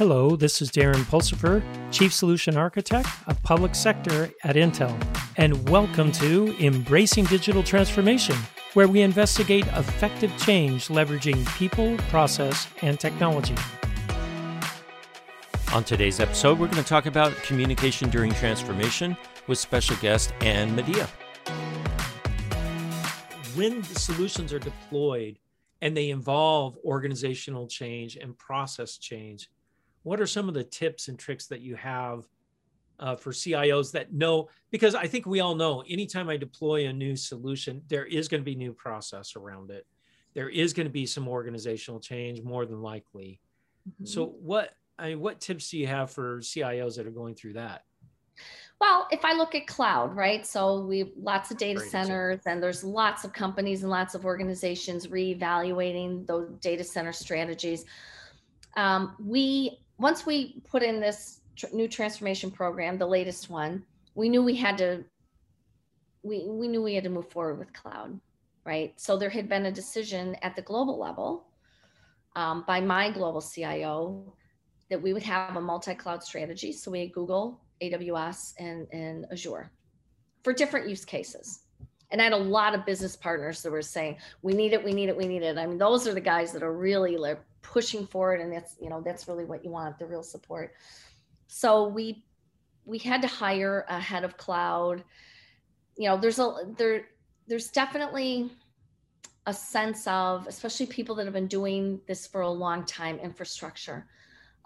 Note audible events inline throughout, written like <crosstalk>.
Hello, this is Darren Pulsipher, Chief Solution Architect of Public Sector at Intel, and welcome to Embracing Digital Transformation, where we investigate effective change leveraging people, process, and technology. On today's episode, we're going to talk about communication during transformation with special guest Ann Madea. When the solutions are deployed and they involve organizational change and process change, what are some of the tips and tricks that you have uh, for CIOs that know? Because I think we all know anytime I deploy a new solution, there is going to be new process around it. There is going to be some organizational change, more than likely. Mm-hmm. So, what I mean, what tips do you have for CIOs that are going through that? Well, if I look at cloud, right? So we have lots of data Great centers, example. and there's lots of companies and lots of organizations reevaluating those data center strategies. Um, we once we put in this tr- new transformation program, the latest one, we knew we had to we we knew we had to move forward with cloud, right? So there had been a decision at the global level um, by my global CIO that we would have a multi-cloud strategy. So we had Google, AWS, and, and Azure for different use cases. And I had a lot of business partners that were saying, we need it, we need it, we need it. I mean, those are the guys that are really like pushing forward and that's you know that's really what you want the real support. So we we had to hire a head of cloud. You know there's a there there's definitely a sense of especially people that have been doing this for a long time infrastructure.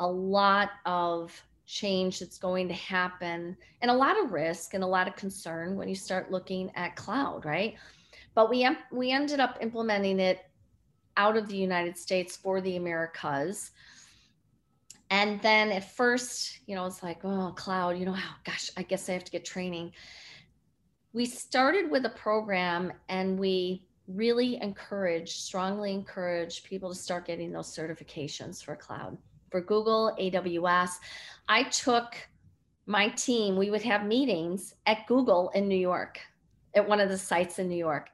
A lot of change that's going to happen and a lot of risk and a lot of concern when you start looking at cloud right? But we we ended up implementing it out of the United States for the Americas. And then at first, you know, it's like, oh, cloud, you know, oh, gosh, I guess I have to get training. We started with a program and we really encourage, strongly encourage people to start getting those certifications for cloud. For Google, AWS, I took my team, we would have meetings at Google in New York, at one of the sites in New York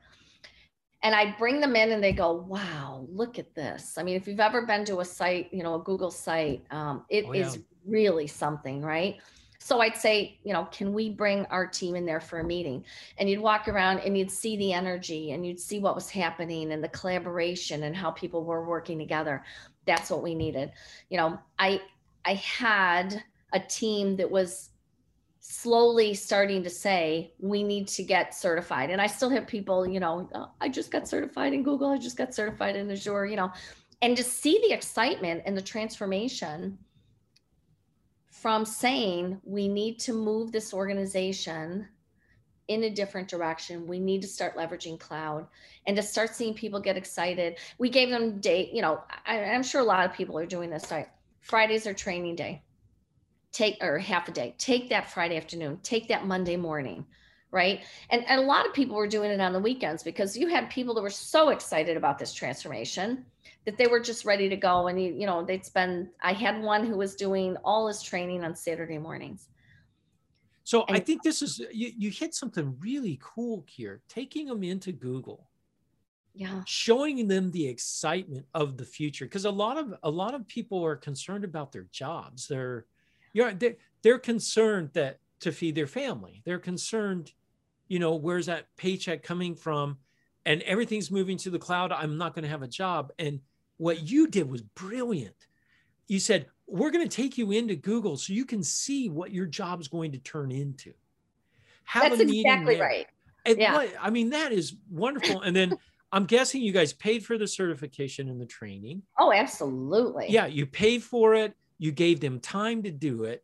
and I bring them in and they go, wow, look at this. I mean, if you've ever been to a site, you know, a Google site, um, it oh, yeah. is really something, right? So I'd say, you know, can we bring our team in there for a meeting? And you'd walk around and you'd see the energy and you'd see what was happening and the collaboration and how people were working together. That's what we needed. You know, I I had a team that was slowly starting to say we need to get certified. And i still have people you know oh, i just got certified in google. I just got certified in azure you know. And to see the excitement and the transformation from saying we need to move this organization in a different direction. We need to start leveraging cloud and to start seeing people get excited. We gave them date you know I, i'm sure a lot of people are doing this right? Fridays are training day take or half a day take that friday afternoon take that monday morning right? And, and a lot of people were doing it on the weekends because you had people that were so excited about this transformation that they were just ready to go and you, you know they'd spend i had one who was doing all his training on saturday mornings. So and, i think this is you, you hit something really cool here taking them into google. Yeah. Showing them the excitement of the future because a lot of a lot of people are concerned about their jobs they're you're they're, they're concerned that to feed their family. They're concerned, you know, where's that paycheck coming from? And everything's moving to the cloud. I'm not going to have a job. And what you did was brilliant. You said, we're going to take you into Google so you can see what your job's going to turn into. Have That's exactly there. right. And yeah. What, I mean, that is wonderful. And then <laughs> I'm guessing you guys paid for the certification and the training. Oh, absolutely. Yeah, you paid for it you gave them time to do it.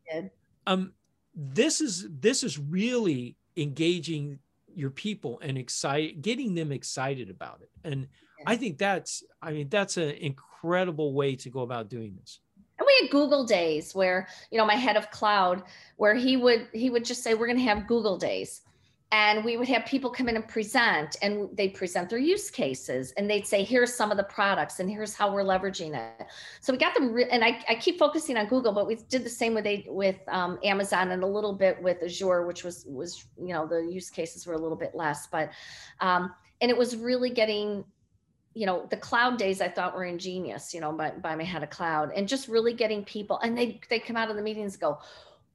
Um this is this is really engaging your people and excite getting them excited about it. And yeah. i think that's i mean that's an incredible way to go about doing this. And we had google days where you know my head of cloud where he would he would just say we're going to have google days and we would have people come in and present and they present their use cases and they'd say here's some of the products and here's how we're leveraging it. So we got them re- and I, I keep focusing on google but we did the same with with um, amazon and a little bit with azure which was was you know the use cases were a little bit less but um, and it was really getting you know the cloud days i thought were ingenious you know by, by my head of cloud and just really getting people and they they come out of the meetings go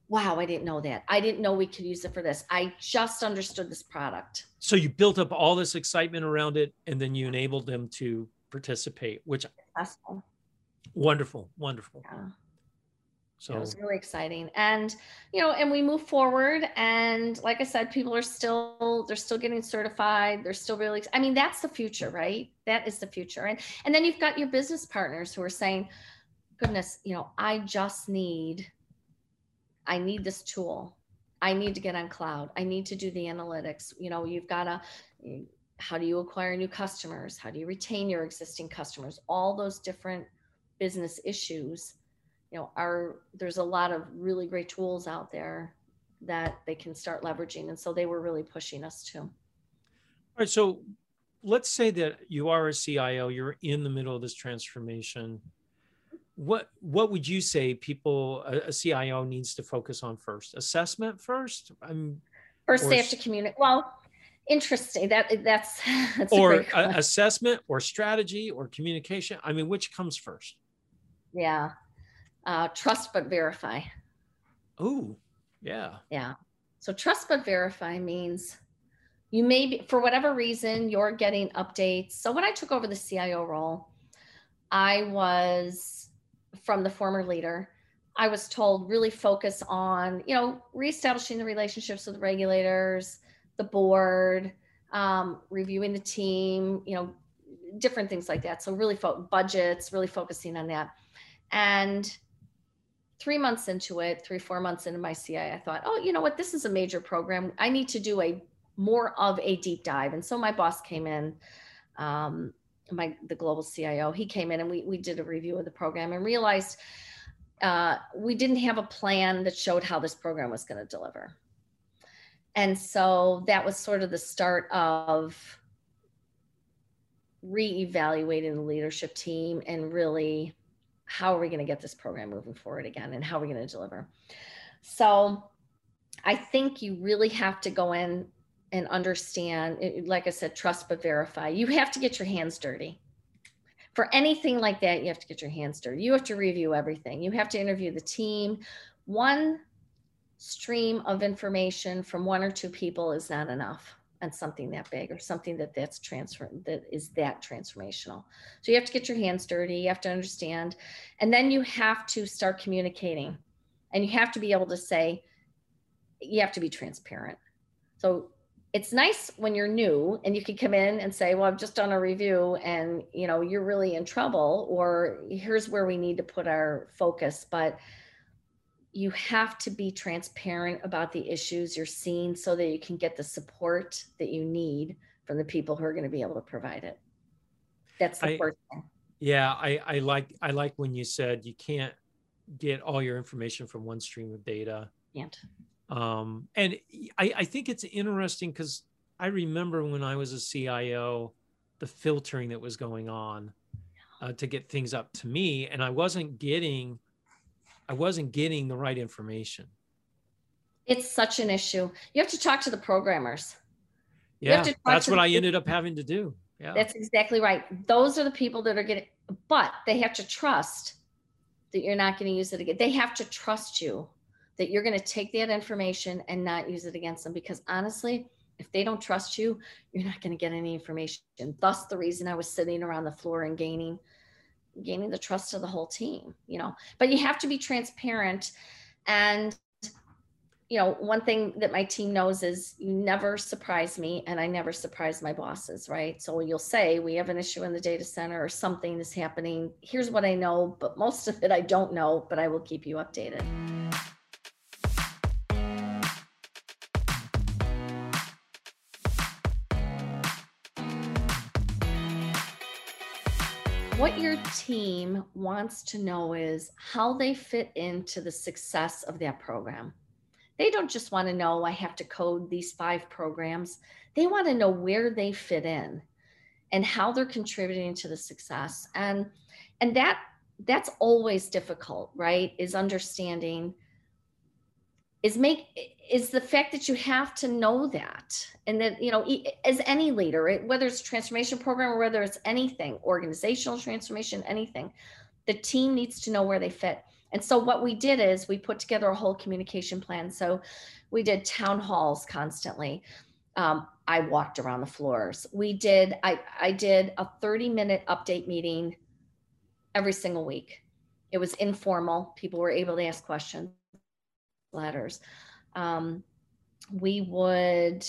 wow i didn't know that i didn't know we could use it for this i just understood this product so you built up all this excitement around it and then you enabled them to participate which awesome. wonderful wonderful yeah. So it was really exciting. And, you know, and we move forward. And like I said, people are still, they're still getting certified. They're still really, I mean, that's the future, right? That is the future. And, and then you've got your business partners who are saying, goodness, you know, I just need, I need this tool. I need to get on cloud. I need to do the analytics. You know, you've got to, how do you acquire new customers? How do you retain your existing customers? All those different business issues you know are there's a lot of really great tools out there that they can start leveraging and so they were really pushing us to all right so let's say that you are a cio you're in the middle of this transformation what what would you say people a, a cio needs to focus on first assessment first i'm first they have to communicate well interesting that that's, <laughs> that's or assessment or strategy or communication i mean which comes first yeah uh, trust but verify. Oh, yeah. Yeah. So trust but verify means you may be, for whatever reason, you're getting updates. So when I took over the CIO role, I was from the former leader. I was told really focus on, you know, reestablishing the relationships with regulators, the board, um, reviewing the team, you know, different things like that. So really fo- budgets, really focusing on that. And three months into it, three, four months into my CI, I thought, oh, you know what? This is a major program. I need to do a more of a deep dive. And so my boss came in, um, my the global CIO, he came in and we we did a review of the program and realized uh, we didn't have a plan that showed how this program was going to deliver. And so that was sort of the start of reevaluating the leadership team and really how are we going to get this program moving forward again and how are we going to deliver so i think you really have to go in and understand eh, like i said trust but verify. You have to get your hands dirty. For anything like that you have to get your hands dirty. You have to review everything. You have to interview the team. One stream of information from one or two people is not enough on something that big or something that that's transfer that is that transformational. So you have to get your hands dirty. You have to understand. And then you have to start communicating. And you have to be able to say you have to be transparent. So it's nice when you're new and you can come in and say well i've just done a review and you know you're really in trouble or here's where we need to put our focus but you have to be transparent about the issues you're seeing so that you can get the support that you need from the people who are going to be able to provide it. That's the I, first thing. Yeah, I, I like I like when you said you can't get all your information from one stream of data. Can't. Um, and I, I think it's interesting because I remember when I was a CIO, the filtering that was going on uh, to get things up to me, and I wasn't getting I wasn't getting the right information. It's such an issue. You have to talk to the programmers. Yeah, that's what I ended up having to do. Yeah. That's exactly right. Those are the people that are getting, but they have to trust that you're not going to use it again. They have to trust you that you're going to take that information and not use it against them. Because honestly, if they don't trust you, you're not going to get any information. Thus, the reason I was sitting around the floor and gaining gaining the trust of the whole team you know but you have to be transparent and you know one thing that my team knows is you never surprise me and i never surprise my bosses right so you'll say we have an issue in the data center or something is happening here's what i know but most of it i don't know but i will keep you updated what your team wants to know is how they fit into the success of that program. They don't just want to know I have to code these five programs. They want to know where they fit in and how they're contributing to the success. And and that that's always difficult, right? Is understanding is make is the fact that you have to know that and that you know as any leader whether it's transformation program or whether it's anything organizational transformation anything the team needs to know where they fit. And so what we did is we put together a whole communication plan. So we did town halls constantly. Um, i walked around the floors. We did i i did a 30 minute update meeting every single week. It was informal. People were able to ask questions letters. Um, we would,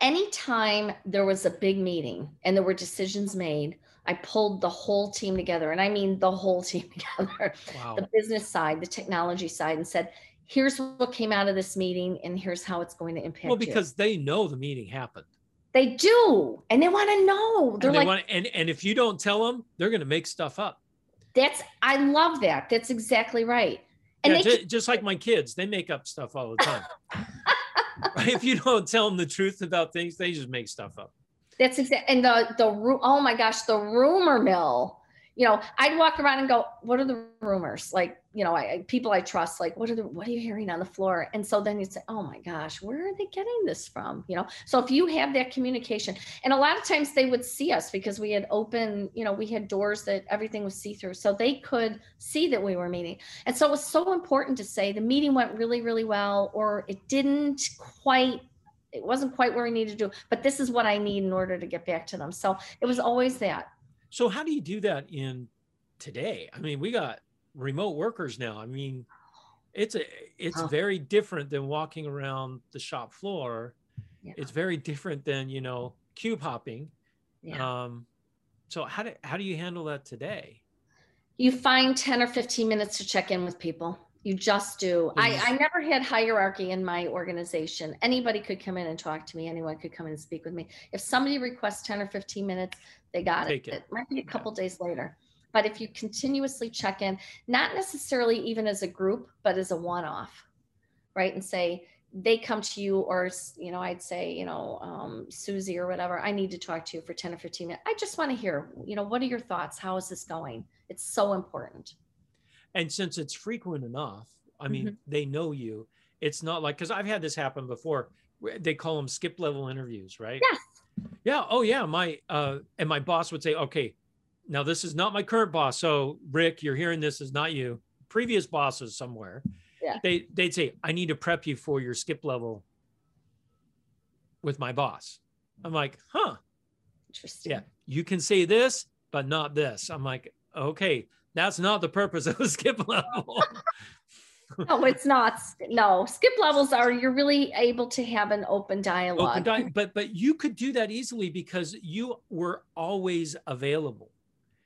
anytime there was a big meeting and there were decisions made, I pulled the whole team together, and I mean the whole <laughs> team together, wow. the business side, the technology side, and said, here's what came out of this meeting, and here's how it's going to impact. Well, because you. they know the meeting happened. They do, and they want to know. They're and they like, want, and and if you don't tell them, they're going to make stuff up. That's I love that. That's exactly right. And yeah, just, just like my kids, they make up stuff all the time. <laughs> if you don't tell them the truth about things, they just make stuff up. That's exactly. And the the oh my gosh, the rumor mill you know, I'd walk around and go, what are the rumors? Like, you know, I, people I trust, like, what are the, what are you hearing on the floor? And so then you'd say, oh my gosh, where are they getting this from? You know, so if you have that communication, and a lot of times they would see us because we had open, you know, we had doors that everything was see through. So they could see that we were meeting. And so it was so important to say the meeting went really, really well, or it didn't quite it wasn't quite where we needed to do, but this is what I need in order to get back to them. So it was always that. So how do you do that in today? I mean, we got remote workers now. I mean, it's a it's oh. very different than walking around the shop floor. Yeah. It's very different than, you know, cube hopping. Yeah. Um, so how do how do you handle that today? You find 10 or 15 minutes to check in with people. You just do. I, I never had hierarchy in my organization. Anybody could come in and talk to me. Anyone could come in and speak with me. If somebody requests 10 or 15 minutes, they got it. it. it. might be a couple yeah. days later. But if you continuously check in, not necessarily even as a group, but as a one off, right? And say, they come to you or you know i'd say you know um, susie or whatever i need to talk to you for 10 or 15 minutes i just want to hear you know what are your thoughts how is this going it's so important and since it's frequent enough i mean mm-hmm. they know you it's not like because i've had this happen before they call them skip level interviews right yes yeah. Oh, yeah. My uh, and my boss would say, okay, now this is not my current boss. So Rick, you're hearing this is not you. Previous bosses somewhere. Yeah. They they'd say, I need to prep you for your skip level with my boss. I'm like, huh. Interesting. Yeah. You can say this, but not this. I'm like, okay, that's not the purpose of a skip level. <laughs> no, it's not. No, skip levels are you're really able to have an open dialogue. Open di- but but you could do that easily because you were always available.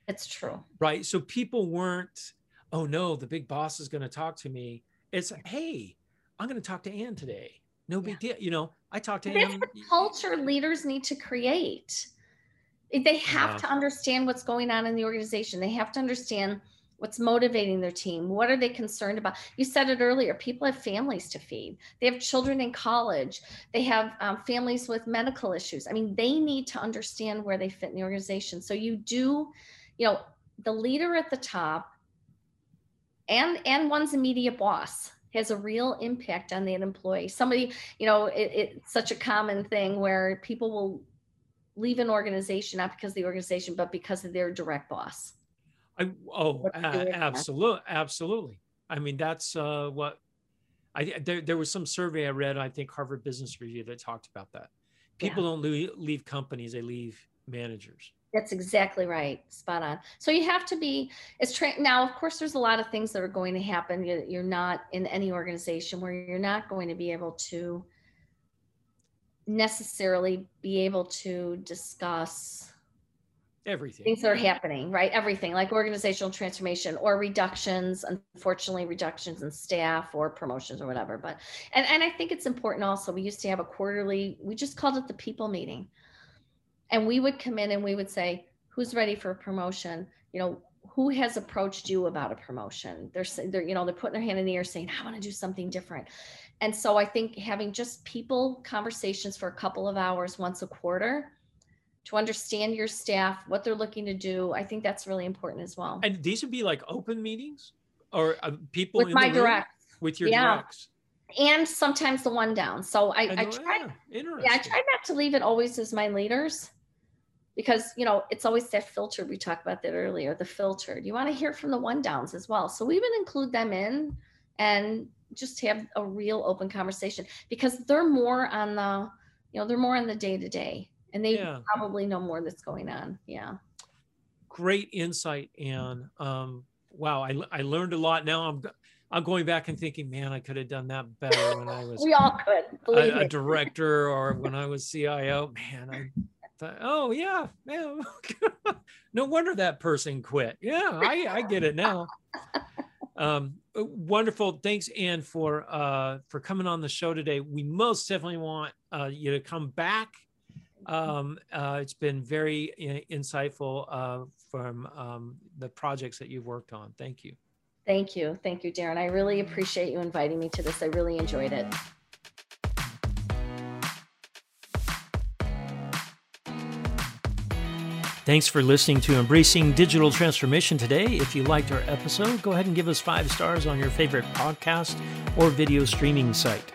It's true. Right. So people weren't, oh no, the big boss is going to talk to me. It's hey, I'm going to talk to Ann today. No big yeah. deal. You know, I talked to That's Ann. culture leaders need to create. They have to understand what's going on in the organization. They have to understand What's motivating their team? What are they concerned about? You said it earlier people have families to feed, they have children in college, they have um, families with medical issues. I mean, they need to understand where they fit in the organization. So you do, you know, the leader at the top and and one's immediate boss has a real impact on that employee somebody you know it, it's such a common thing where people will leave an organization not because of the organization but because of their direct boss I, oh, absolutely, absolutely. I mean, that's uh, what I there, there was some survey I read. I think Harvard Business Review that talked about that. People yeah. don't leave, leave companies; they leave managers. That's exactly right. Spot on. So you have to be as trained. Now, of course, there's a lot of things that are going to happen. You're not in any organization where you're not going to be able to necessarily be able to discuss everything. things that are happening right? Everything like organizational transformation or reductions unfortunately reductions in staff or promotions or whatever but and, and i think it's important also we used to have a quarterly we just called it the people meeting. And we would come in and we would say who's ready for a promotion? You know who has approached you about a promotion? They're, they're you know they're putting their hand in the air saying i want to do something different and so i think having just people conversations for a couple of hours once a quarter to understand your staff, what they're looking to do. I think that's really important as well. And these would be like open meetings or uh, people with my directs with your yeah. directs. and sometimes the one down. So I, I, I try, yeah, yeah, I try not to leave it always as my leaders because you know it's always that filter we talked about that earlier the filter you want to hear from the one downs as well so we would include them in and just have a real open conversation because they're more on the you know they're more on the day to day and they yeah. probably know more that's going on yeah great insight and um wow I, I learned a lot now i'm i'm going back and thinking man i could have done that better when i was <laughs> we all could a, a director or when i was cio man i thought, oh yeah, yeah. <laughs> no wonder that person quit. Yeah, I, I get it now. <laughs> Um, wonderful. Thanks, Ann, for uh, for coming on the show today. We most definitely want uh, you to come back. Um, uh, it's been very uh, insightful uh, from um, the projects that you've worked on. Thank you. Thank you. Thank you, Darren. I really appreciate you inviting me to this. I really enjoyed it. Thanks for listening to Embracing Digital Transformation today. If you liked our episode, go ahead and give us five stars on your favorite podcast or video streaming site.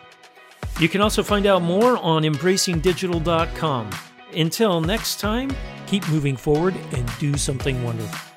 You can also find out more on embracingdigital.com. Until next time, keep moving forward and do something wonderful.